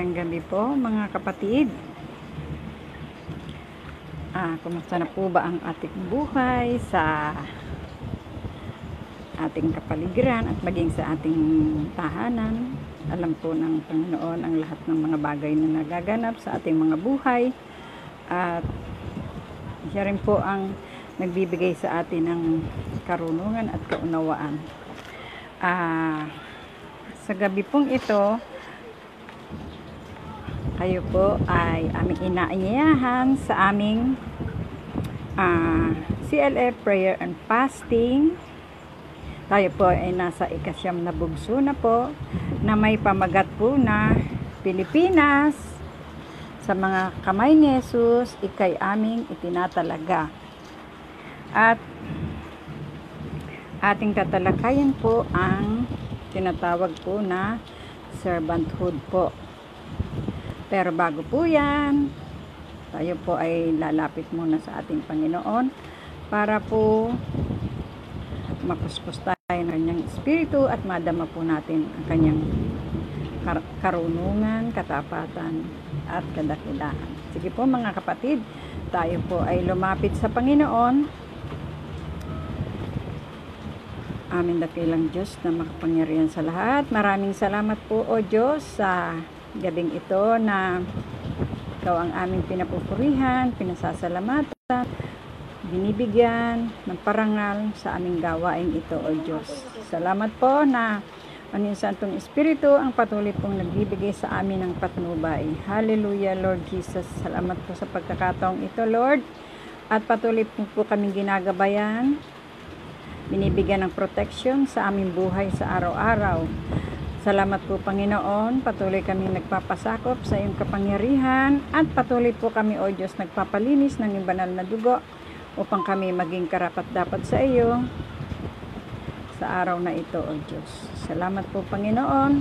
Magandang gabi po mga kapatid. Ah, kumusta na po ba ang ating buhay sa ating kapaligiran at maging sa ating tahanan? Alam po ng Panginoon ang lahat ng mga bagay na nagaganap sa ating mga buhay at siya rin po ang nagbibigay sa atin ng karunungan at kaunawaan. Ah, sa gabi pong ito, kayo po ay aming inaanyayahan sa aming uh, CLF Prayer and Fasting. Tayo po ay nasa ikasyam na bugso na po na may pamagat po na Pilipinas sa mga kamay ni Jesus, ikay aming itinatalaga. At ating tatalakayan po ang tinatawag po na servanthood po. Pero bago po yan, tayo po ay lalapit muna sa ating Panginoon para po mapuspos tayo ng kanyang espiritu at madama po natin ang kanyang kar- karunungan, katapatan at kadakilahan. Sige po mga kapatid, tayo po ay lumapit sa Panginoon. Amin dakilang Diyos na makapangyarihan sa lahat. Maraming salamat po o Diyos sa gabing ito na ikaw ang aming pinapupurihan, pinasasalamatan, binibigyan ng parangal sa aming gawain ito, O Diyos. Salamat po na ang iyong Santong Espiritu ang patuloy pong nagbibigay sa amin ng patnubay. Hallelujah, Lord Jesus. Salamat po sa pagkakataong ito, Lord. At patuloy po, po kaming ginagabayan, binibigyan ng protection sa aming buhay sa araw-araw. Salamat po Panginoon, patuloy kami nagpapasakop sa iyong kapangyarihan at patuloy po kami o Diyos nagpapalinis ng iyong banal na dugo upang kami maging karapat dapat sa iyo sa araw na ito o Diyos. Salamat po Panginoon.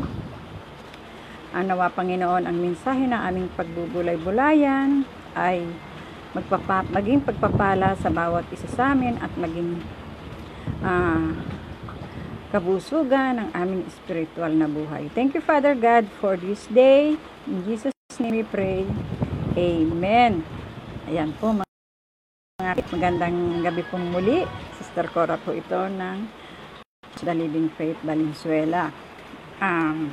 Ang Panginoon ang mensahe na aming pagbubulay-bulayan ay magpapa, maging pagpapala sa bawat isa sa amin at maging uh, kabusugan ng aming spiritual na buhay. Thank you, Father God, for this day. In Jesus' name we pray. Amen. Ayan po, mga magandang gabi pong muli. Sister Cora po ito ng The Living Faith Valenzuela. Um,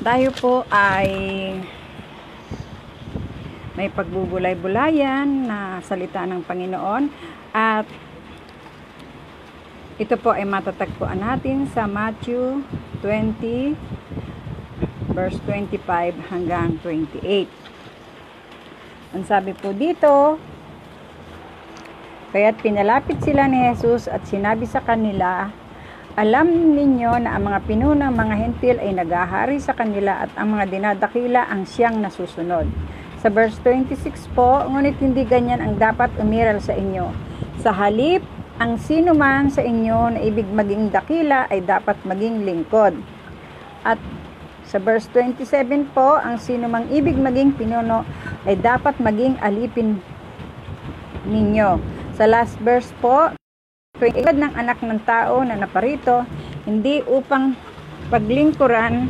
tayo po ay may pagbubulay-bulayan na salita ng Panginoon at ito po ay matatagpuan natin sa Matthew 20 verse 25 hanggang 28. Ang sabi po dito, Kaya't pinalapit sila ni Jesus at sinabi sa kanila, Alam ninyo na ang mga pinunang mga hentil ay nagahari sa kanila at ang mga dinadakila ang siyang nasusunod. Sa verse 26 po, ngunit hindi ganyan ang dapat umiral sa inyo. Sa halip, ang sino man sa inyo na ibig maging dakila ay dapat maging lingkod. At sa verse 27 po, ang sino mang ibig maging pinuno ay dapat maging alipin ninyo. Sa last verse po, tuwing ng anak ng tao na naparito, hindi upang paglingkuran,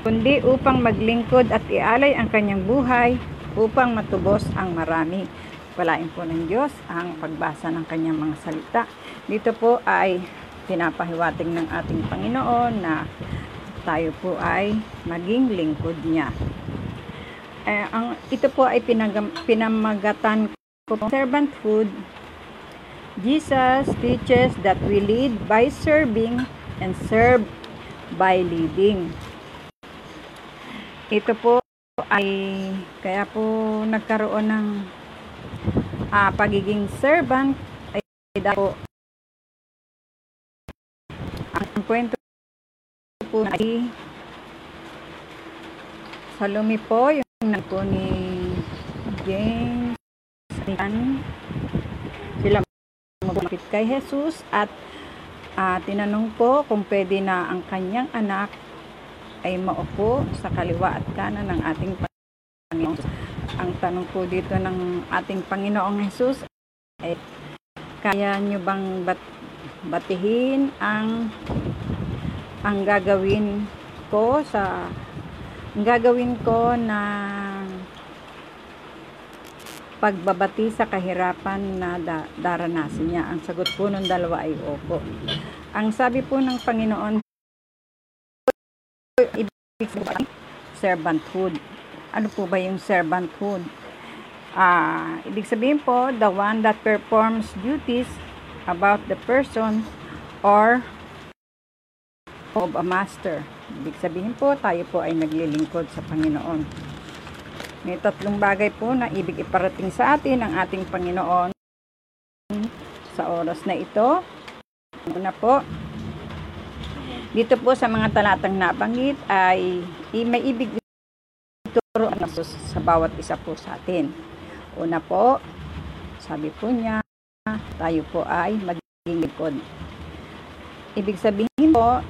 kundi upang maglingkod at ialay ang kanyang buhay upang matubos ang marami. Palain po ng Diyos ang pagbasa ng kanyang mga salita. Dito po ay pinapahiwatig ng ating Panginoon na tayo po ay maging lingkod niya. Eh, ang, ito po ay pinagam, pinamagatan ko servanthood. Jesus teaches that we lead by serving and serve by leading. Ito po ay kaya po nagkaroon ng uh, pagiging servant ay dapo ang kwento po ay Salome po yung nang po ni James sila magpapit kay Jesus at uh, tinanong po kung pwede na ang kanyang anak ay maupo sa kaliwa at kanan ng ating Panginoon ang tanong po dito ng ating Panginoong Jesus ay kaya nyo bang bat, batihin ang ang gagawin ko sa Ang gagawin ko na pagbabati sa kahirapan na da- daranasan niya. Ang sagot po ng dalawa ay opo. Ang sabi po ng Panginoon, ibig sabihin, servanthood. Ano po ba yung servanthood? Ah, ibig sabihin po, the one that performs duties about the person or of a master. Ibig sabihin po, tayo po ay naglilingkod sa Panginoon. May tatlong bagay po na ibig iparating sa atin ng ating Panginoon sa oras na ito. Una po, dito po sa mga talatang nabanggit ay i- may ibig Diyos sa bawat isa po sa atin. Una po, sabi po niya, tayo po ay magiging likod. Ibig sabihin po,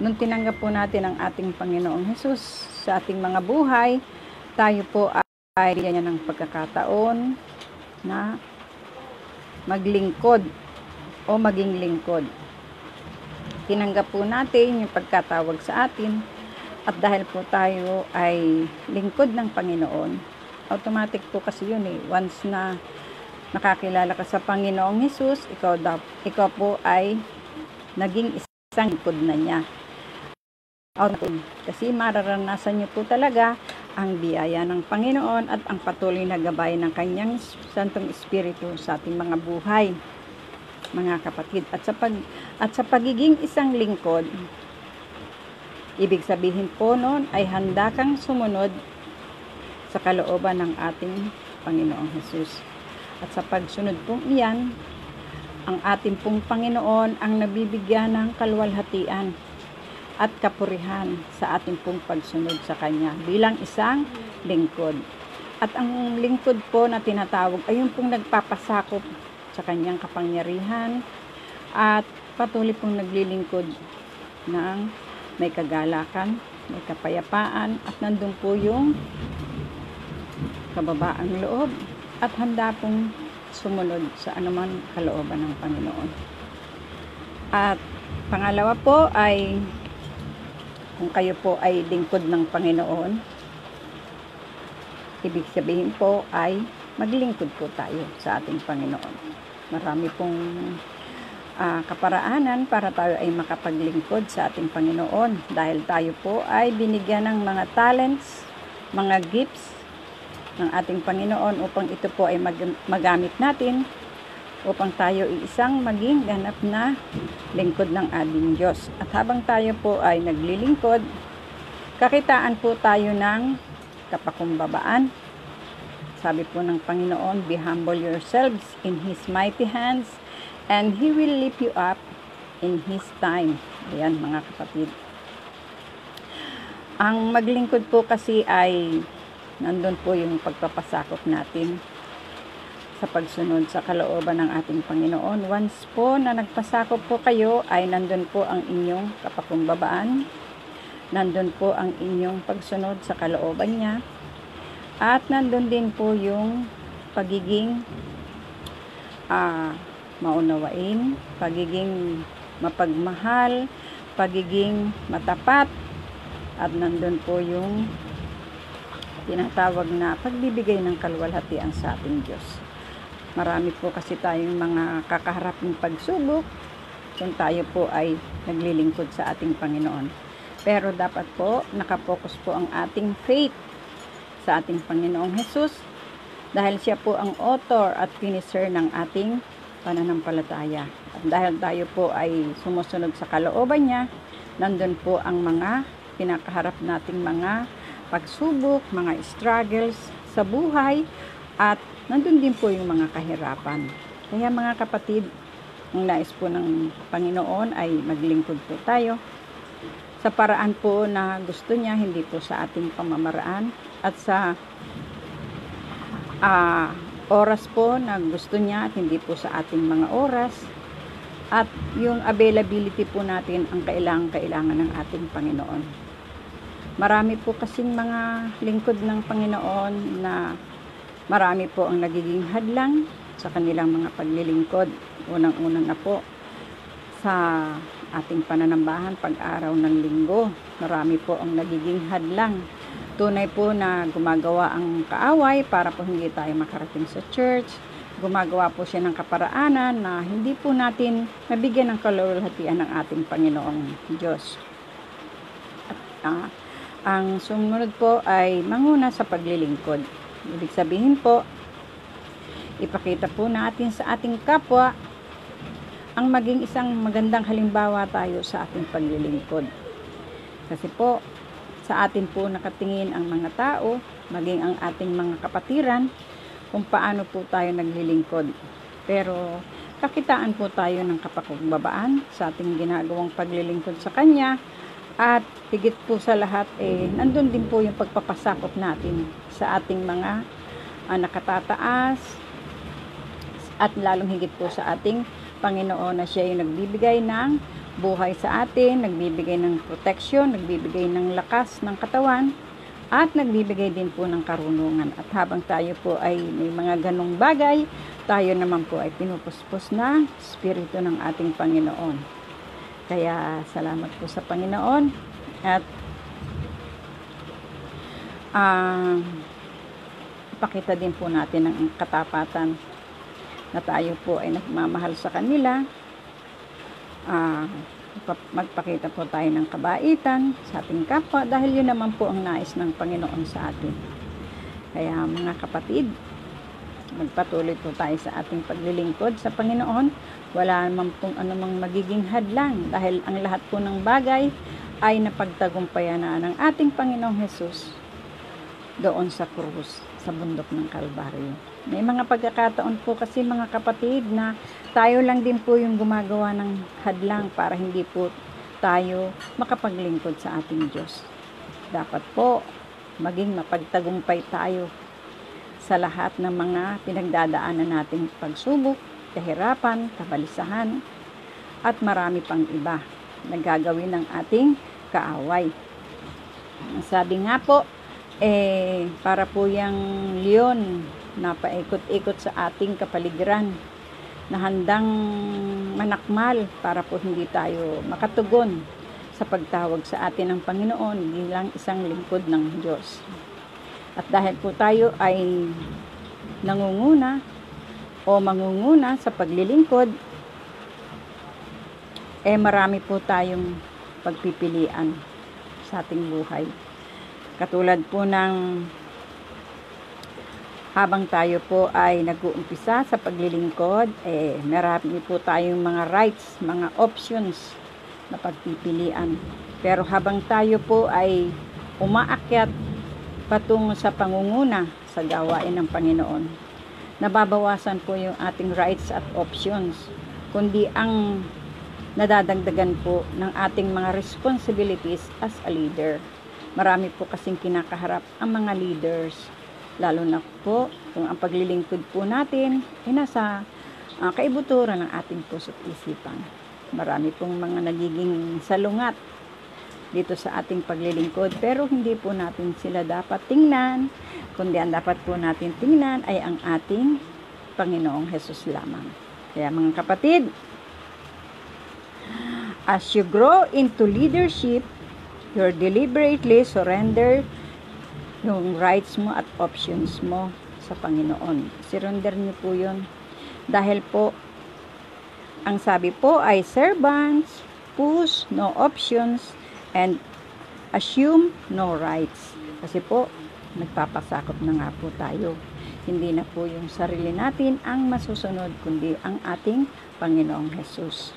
nung tinanggap po natin ang ating Panginoong Hesus sa ating mga buhay, tayo po ay bigyan niya ng pagkakataon na maglingkod o maging lingkod. Tinanggap po natin yung pagkatawag sa atin at dahil po tayo ay lingkod ng Panginoon, automatic po kasi yun eh. Once na nakakilala ka sa Panginoong Hesus, ikaw, daw, ikaw po ay naging isang lingkod na niya. Kasi mararanasan niyo po talaga ang biyaya ng Panginoon at ang patuloy na gabay ng kanyang Santong Espiritu sa ating mga buhay mga kapatid at sa pag at sa pagiging isang lingkod ibig sabihin po noon ay handa kang sumunod sa kalooban ng ating Panginoong Hesus at sa pagsunod pong iyan ang ating pong Panginoon ang nabibigyan ng kalwalhatian at kapurihan sa ating pong pagsunod sa Kanya bilang isang lingkod. At ang lingkod po na tinatawag ay yung pong nagpapasakop sa kanyang kapangyarihan at patuloy pong naglilingkod ng may kagalakan, may kapayapaan at nandun po yung kababaang loob at handa pong sumunod sa anuman kalooban ng Panginoon. At pangalawa po ay kung kayo po ay lingkod ng Panginoon, ibig sabihin po ay maglingkod po tayo sa ating Panginoon. Marami pong uh, kaparaanan para tayo ay makapaglingkod sa ating Panginoon dahil tayo po ay binigyan ng mga talents, mga gifts ng ating Panginoon upang ito po ay mag- magamit natin upang tayo isang maging ganap na lingkod ng ating Diyos. At habang tayo po ay naglilingkod, kakitaan po tayo ng kapakumbabaan. Sabi po ng Panginoon, Be humble yourselves in His mighty hands, and He will lift you up in His time. Ayan mga kapatid. Ang maglingkod po kasi ay nandun po yung pagpapasakop natin sa pagsunod sa kalooban ng ating Panginoon. Once po na nagpasakop po kayo, ay nandun po ang inyong kapakumbabaan, nandun po ang inyong pagsunod sa kalooban niya, at nandun din po yung pagiging uh, maunawain, pagiging mapagmahal, pagiging matapat, at nandun po yung tinatawag na pagbibigay ng kalwalhatian sa ating Diyos. Marami po kasi tayong mga kakaharaping pagsubok kung tayo po ay naglilingkod sa ating Panginoon. Pero dapat po nakapokus po ang ating faith sa ating Panginoong Hesus dahil siya po ang author at finisher ng ating pananampalataya. At dahil tayo po ay sumusunod sa kalooban niya, nandun po ang mga pinakaharap nating mga pagsubok, mga struggles sa buhay at nandun din po yung mga kahirapan. Kaya mga kapatid, ang nais po ng Panginoon ay maglingkod po tayo sa paraan po na gusto niya, hindi po sa ating pamamaraan at sa uh, oras po na gusto niya at hindi po sa ating mga oras at yung availability po natin ang kailangan-kailangan ng ating Panginoon. Marami po kasing mga lingkod ng Panginoon na Marami po ang nagiging hadlang sa kanilang mga paglilingkod. Unang-unang na po sa ating pananambahan pag-araw ng linggo. Marami po ang nagiging hadlang. Tunay po na gumagawa ang kaaway para po hindi tayo makarating sa church. Gumagawa po siya ng kaparaanan na hindi po natin mabigyan ng kalulhatian ng ating Panginoong Diyos. At ah, ang sumunod po ay manguna sa paglilingkod. Ibig sabihin po, ipakita po natin sa ating kapwa ang maging isang magandang halimbawa tayo sa ating paglilingkod. Kasi po, sa atin po nakatingin ang mga tao, maging ang ating mga kapatiran, kung paano po tayo naglilingkod. Pero kakitaan po tayo ng kapakumbabaan sa ating ginagawang paglilingkod sa Kanya at higit po sa lahat eh nandun din po yung pagpapasakop natin sa ating mga uh, nakatataas at lalong higit po sa ating Panginoon na siya yung nagbibigay ng buhay sa atin, nagbibigay ng protection, nagbibigay ng lakas ng katawan, at nagbibigay din po ng karunungan. At habang tayo po ay may mga ganong bagay, tayo naman po ay pinupuspos na Espiritu ng ating Panginoon. Kaya salamat po sa Panginoon at uh, ipakita din po natin ang katapatan na tayo po ay nagmamahal sa kanila uh, magpakita po tayo ng kabaitan sa ating kapwa dahil yun naman po ang nais ng Panginoon sa atin. Kaya mga kapatid, magpatuloy po tayo sa ating paglilingkod sa Panginoon. Wala naman pong anumang magiging hadlang dahil ang lahat po ng bagay ay napagtagumpayan na ng ating Panginoong Hesus doon sa krus sa bundok ng Kalbaryo. May mga pagkakataon po kasi mga kapatid na tayo lang din po yung gumagawa ng hadlang para hindi po tayo makapaglingkod sa ating Diyos. Dapat po maging mapagtagumpay tayo sa lahat ng mga pinagdadaanan nating pagsubok, kahirapan, kabalisahan, at marami pang iba na gagawin ng ating kaaway. Sabi nga po, eh, para po yung leon na paikot-ikot sa ating kapaligiran na handang manakmal para po hindi tayo makatugon sa pagtawag sa atin ng Panginoon bilang isang lingkod ng Diyos. At dahil po tayo ay nangunguna o mangunguna sa paglilingkod, eh marami po tayong pagpipilian sa ating buhay. Katulad po ng habang tayo po ay nag-uumpisa sa paglilingkod, eh, marami po tayong mga rights, mga options na pagpipilian. Pero habang tayo po ay umaakyat patungo sa pangunguna sa gawain ng Panginoon, nababawasan po yung ating rights at options, kundi ang nadadagdagan po ng ating mga responsibilities as a leader. Marami po kasing kinakaharap ang mga leaders, lalo na po kung ang paglilingkod po natin ay nasa uh, kaibuturan ng ating puso't isipan. Marami pong mga nagiging salungat dito sa ating paglilingkod pero hindi po natin sila dapat tingnan kundi ang dapat po natin tingnan ay ang ating Panginoong Hesus lamang. Kaya mga kapatid, as you grow into leadership, You're deliberately surrender yung rights mo at options mo sa Panginoon. Surrender niyo po yun. Dahil po, ang sabi po ay servants, push, no options, and assume no rights. Kasi po, nagpapasakop na nga po tayo. Hindi na po yung sarili natin ang masusunod, kundi ang ating Panginoong Jesus.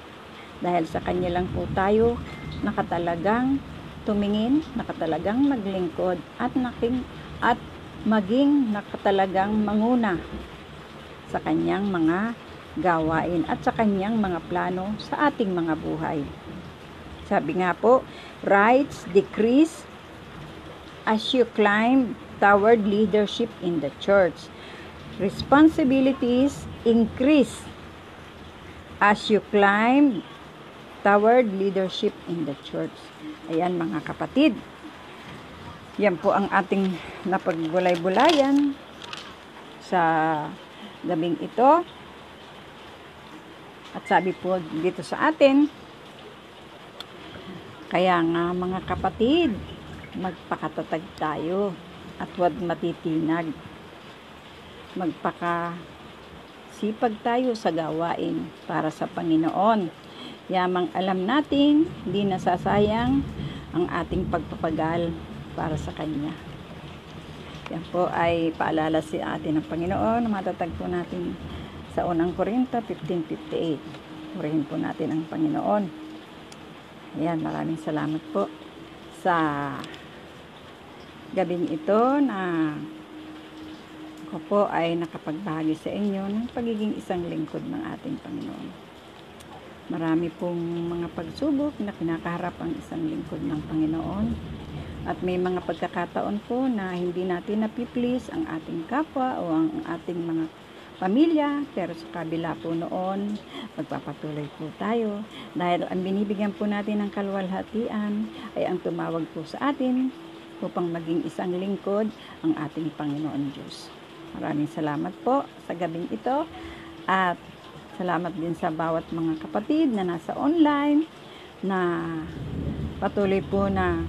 Dahil sa Kanya lang po tayo nakatalagang tumingin, nakatalagang maglingkod at naking at maging nakatalagang manguna sa kanyang mga gawain at sa kanyang mga plano sa ating mga buhay. Sabi nga po, rights decrease as you climb toward leadership in the church. Responsibilities increase as you climb toward leadership in the church. Ayan mga kapatid. Yan po ang ating napagbulay-bulayan sa gabing ito. At sabi po dito sa atin, Kaya nga mga kapatid, magpakatatag tayo at huwag matitinag. Magpaka sipag tayo sa gawain para sa Panginoon. Yamang alam natin, hindi nasasayang ang ating pagpapagal para sa Kanya. Yan po ay paalala si atin ng Panginoon. Matatagpo natin sa unang Korinto 15.58. Purihin po natin ang Panginoon. Ayan, maraming salamat po sa gabing ito na ako po ay nakapagbahagi sa inyo ng pagiging isang lingkod ng ating Panginoon. Marami pong mga pagsubok na kinakaharap ang isang lingkod ng Panginoon. At may mga pagkakataon po na hindi natin napiplease ang ating kapwa o ang ating mga pamilya, pero sa kabila po noon, magpapatuloy po tayo. Dahil ang binibigyan po natin ng kalwalhatian ay ang tumawag po sa atin upang maging isang lingkod ang ating Panginoon Diyos. Maraming salamat po sa gabing ito at salamat din sa bawat mga kapatid na nasa online na patuloy po na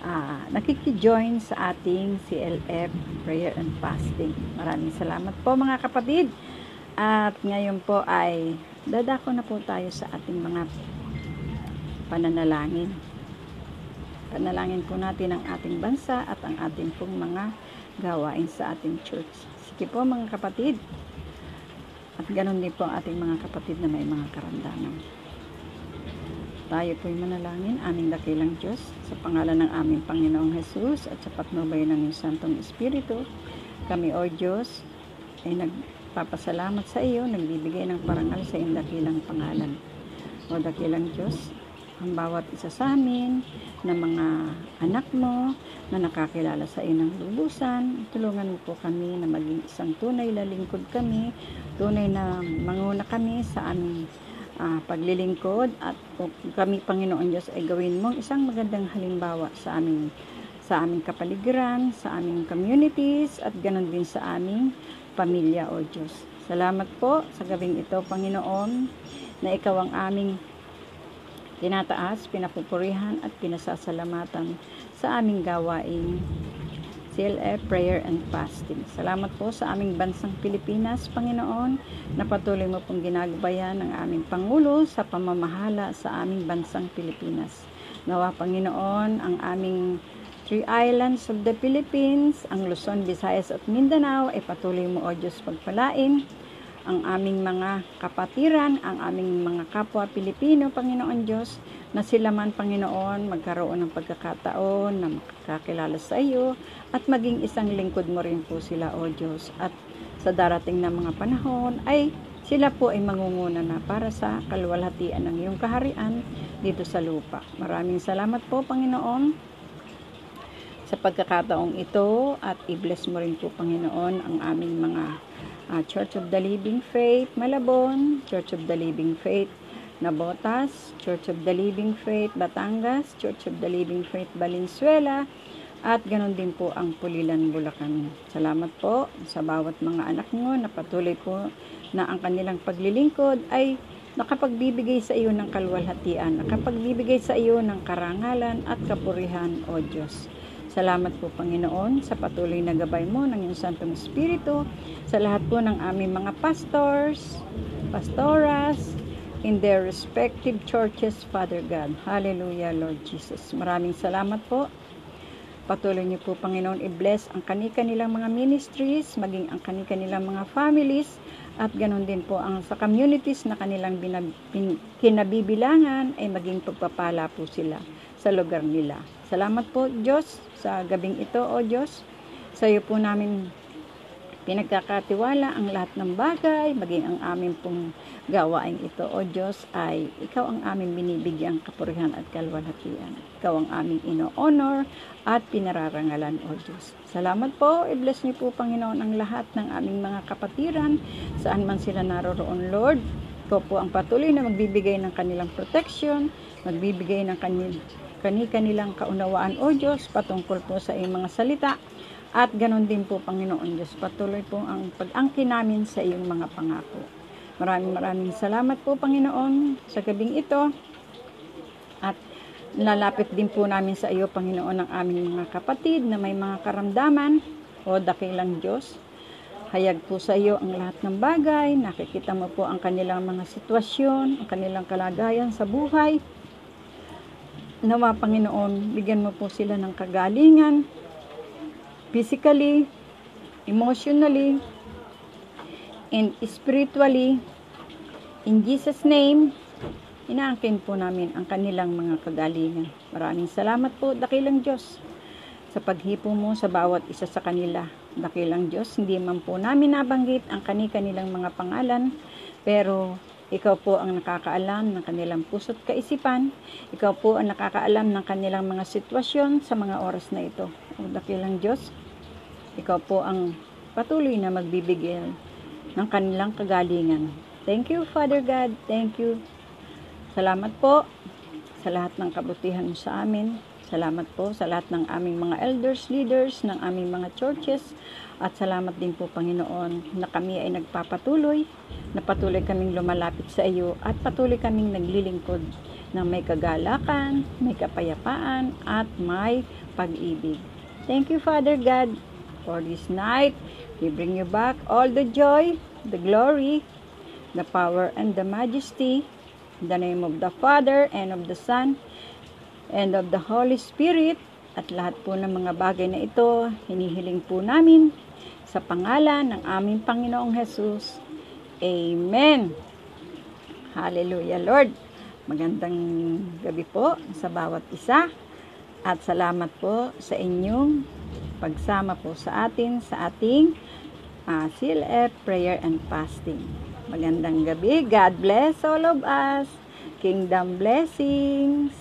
uh, nakikijoin sa ating CLF Prayer and Fasting. Maraming salamat po mga kapatid. At ngayon po ay dadako na po tayo sa ating mga pananalangin. Panalangin po natin ang ating bansa at ang ating pong mga gawain sa ating church. Sige po mga kapatid. At ganun din po ang ating mga kapatid na may mga karamdaman. Tayo po'y manalangin, aming dakilang Diyos, sa pangalan ng aming Panginoong Jesus at sa patnubay ng Santong Espiritu. Kami, O Diyos, ay nagpapasalamat sa iyo, nagbibigay ng parangal sa iyong dakilang pangalan. O dakilang Diyos, ang bawat isa sa amin na mga anak mo na nakakilala sa iyo ng lubusan. Tulungan mo po kami na maging isang tunay na lingkod kami, tunay na manguna kami sa aming uh, paglilingkod at kami Panginoon Diyos ay gawin mong isang magandang halimbawa sa aming sa aming kapaligiran, sa aming communities at ganon din sa aming pamilya o Diyos. Salamat po sa gabing ito Panginoon na ikaw ang aming tinataas, pinapupurihan at pinasasalamatan sa aming gawain CLF Prayer and Fasting. Salamat po sa aming bansang Pilipinas, Panginoon, na patuloy mo pong ginagabayan ng aming Pangulo sa pamamahala sa aming bansang Pilipinas. Nawa, Panginoon, ang aming three islands of the Philippines, ang Luzon, Visayas at Mindanao, ay patuloy mo, O Diyos, pagpalain ang aming mga kapatiran, ang aming mga kapwa Pilipino, Panginoon Diyos, na sila man, Panginoon, magkaroon ng pagkakataon na makakilala sa iyo at maging isang lingkod mo rin po sila, O Diyos. At sa darating na mga panahon ay sila po ay mangunguna na para sa kalwalhatian ng iyong kaharian dito sa lupa. Maraming salamat po, Panginoon, sa pagkakataong ito at i-bless mo rin po, Panginoon, ang aming mga uh, Church of the Living Faith Malabon, Church of the Living Faith Nabotas, Church of the Living Faith Batangas, Church of the Living Faith Valenzuela, at ganon din po ang Pulilan, Bulacan. Salamat po sa bawat mga anak mo na patuloy po na ang kanilang paglilingkod ay nakapagbibigay sa iyo ng kalwalhatian, nakapagbibigay sa iyo ng karangalan at kapurihan, O Diyos. Salamat po Panginoon sa patuloy na gabay mo ng iyong Santong Espiritu sa lahat po ng aming mga pastors, pastoras, in their respective churches, Father God. Hallelujah, Lord Jesus. Maraming salamat po. Patuloy niyo po, Panginoon, i-bless ang kanika-nilang mga ministries, maging ang kanika-nilang mga families, at ganon din po ang sa communities na kanilang binab- kinabibilangan ay maging pagpapala po sila sa lugar nila. Salamat po, Diyos, sa gabing ito, O Diyos. Sa iyo po namin pinagkakatiwala ang lahat ng bagay, maging ang aming pong gawain ito, O Diyos, ay ikaw ang aming binibigyang kapurihan at kalwalhatian. Ikaw ang aming ino-honor at pinararangalan, O Diyos. Salamat po. I-bless niyo po, Panginoon, ang lahat ng aming mga kapatiran, saan man sila naroroon, Lord. Ikaw po ang patuloy na magbibigay ng kanilang protection, magbibigay ng kanilang kani-kanilang kaunawaan o Diyos patungkol po sa iyong mga salita at ganon din po Panginoon Diyos patuloy po ang pag-angkin namin sa iyong mga pangako. Maraming maraming salamat po Panginoon sa gabing ito at Lalapit din po namin sa iyo, Panginoon, ang aming mga kapatid na may mga karamdaman. O dakilang Diyos, hayag po sa iyo ang lahat ng bagay. Nakikita mo po ang kanilang mga sitwasyon, ang kanilang kalagayan sa buhay. Nawa, Panginoon, bigyan mo po sila ng kagalingan, physically, emotionally, and spiritually. In Jesus' name, inaangkin po namin ang kanilang mga kagalingan. Maraming salamat po, dakilang Diyos, sa paghipo mo sa bawat isa sa kanila. Dakilang Diyos, hindi man po namin nabanggit ang kani-kanilang mga pangalan, pero ikaw po ang nakakaalam ng kanilang puso't kaisipan. Ikaw po ang nakakaalam ng kanilang mga sitwasyon sa mga oras na ito. O dakilang Diyos, ikaw po ang patuloy na magbibigay ng kanilang kagalingan. Thank you, Father God. Thank you. Salamat po sa lahat ng kabutihan mo sa amin. Salamat po sa lahat ng aming mga elders, leaders, ng aming mga churches. At salamat din po, Panginoon, na kami ay nagpapatuloy, na patuloy kaming lumalapit sa iyo at patuloy kaming naglilingkod ng may kagalakan, may kapayapaan, at may pag-ibig. Thank you, Father God, for this night. We bring you back all the joy, the glory, the power, and the majesty. In the name of the Father, and of the Son, and of the Holy Spirit at lahat po ng mga bagay na ito, hinihiling po namin sa pangalan ng aming Panginoong Hesus. Amen. Hallelujah, Lord. Magandang gabi po sa bawat isa at salamat po sa inyong pagsama po sa atin sa ating uh, CLF prayer and fasting. Magandang gabi. God bless all of us. Kingdom blessings.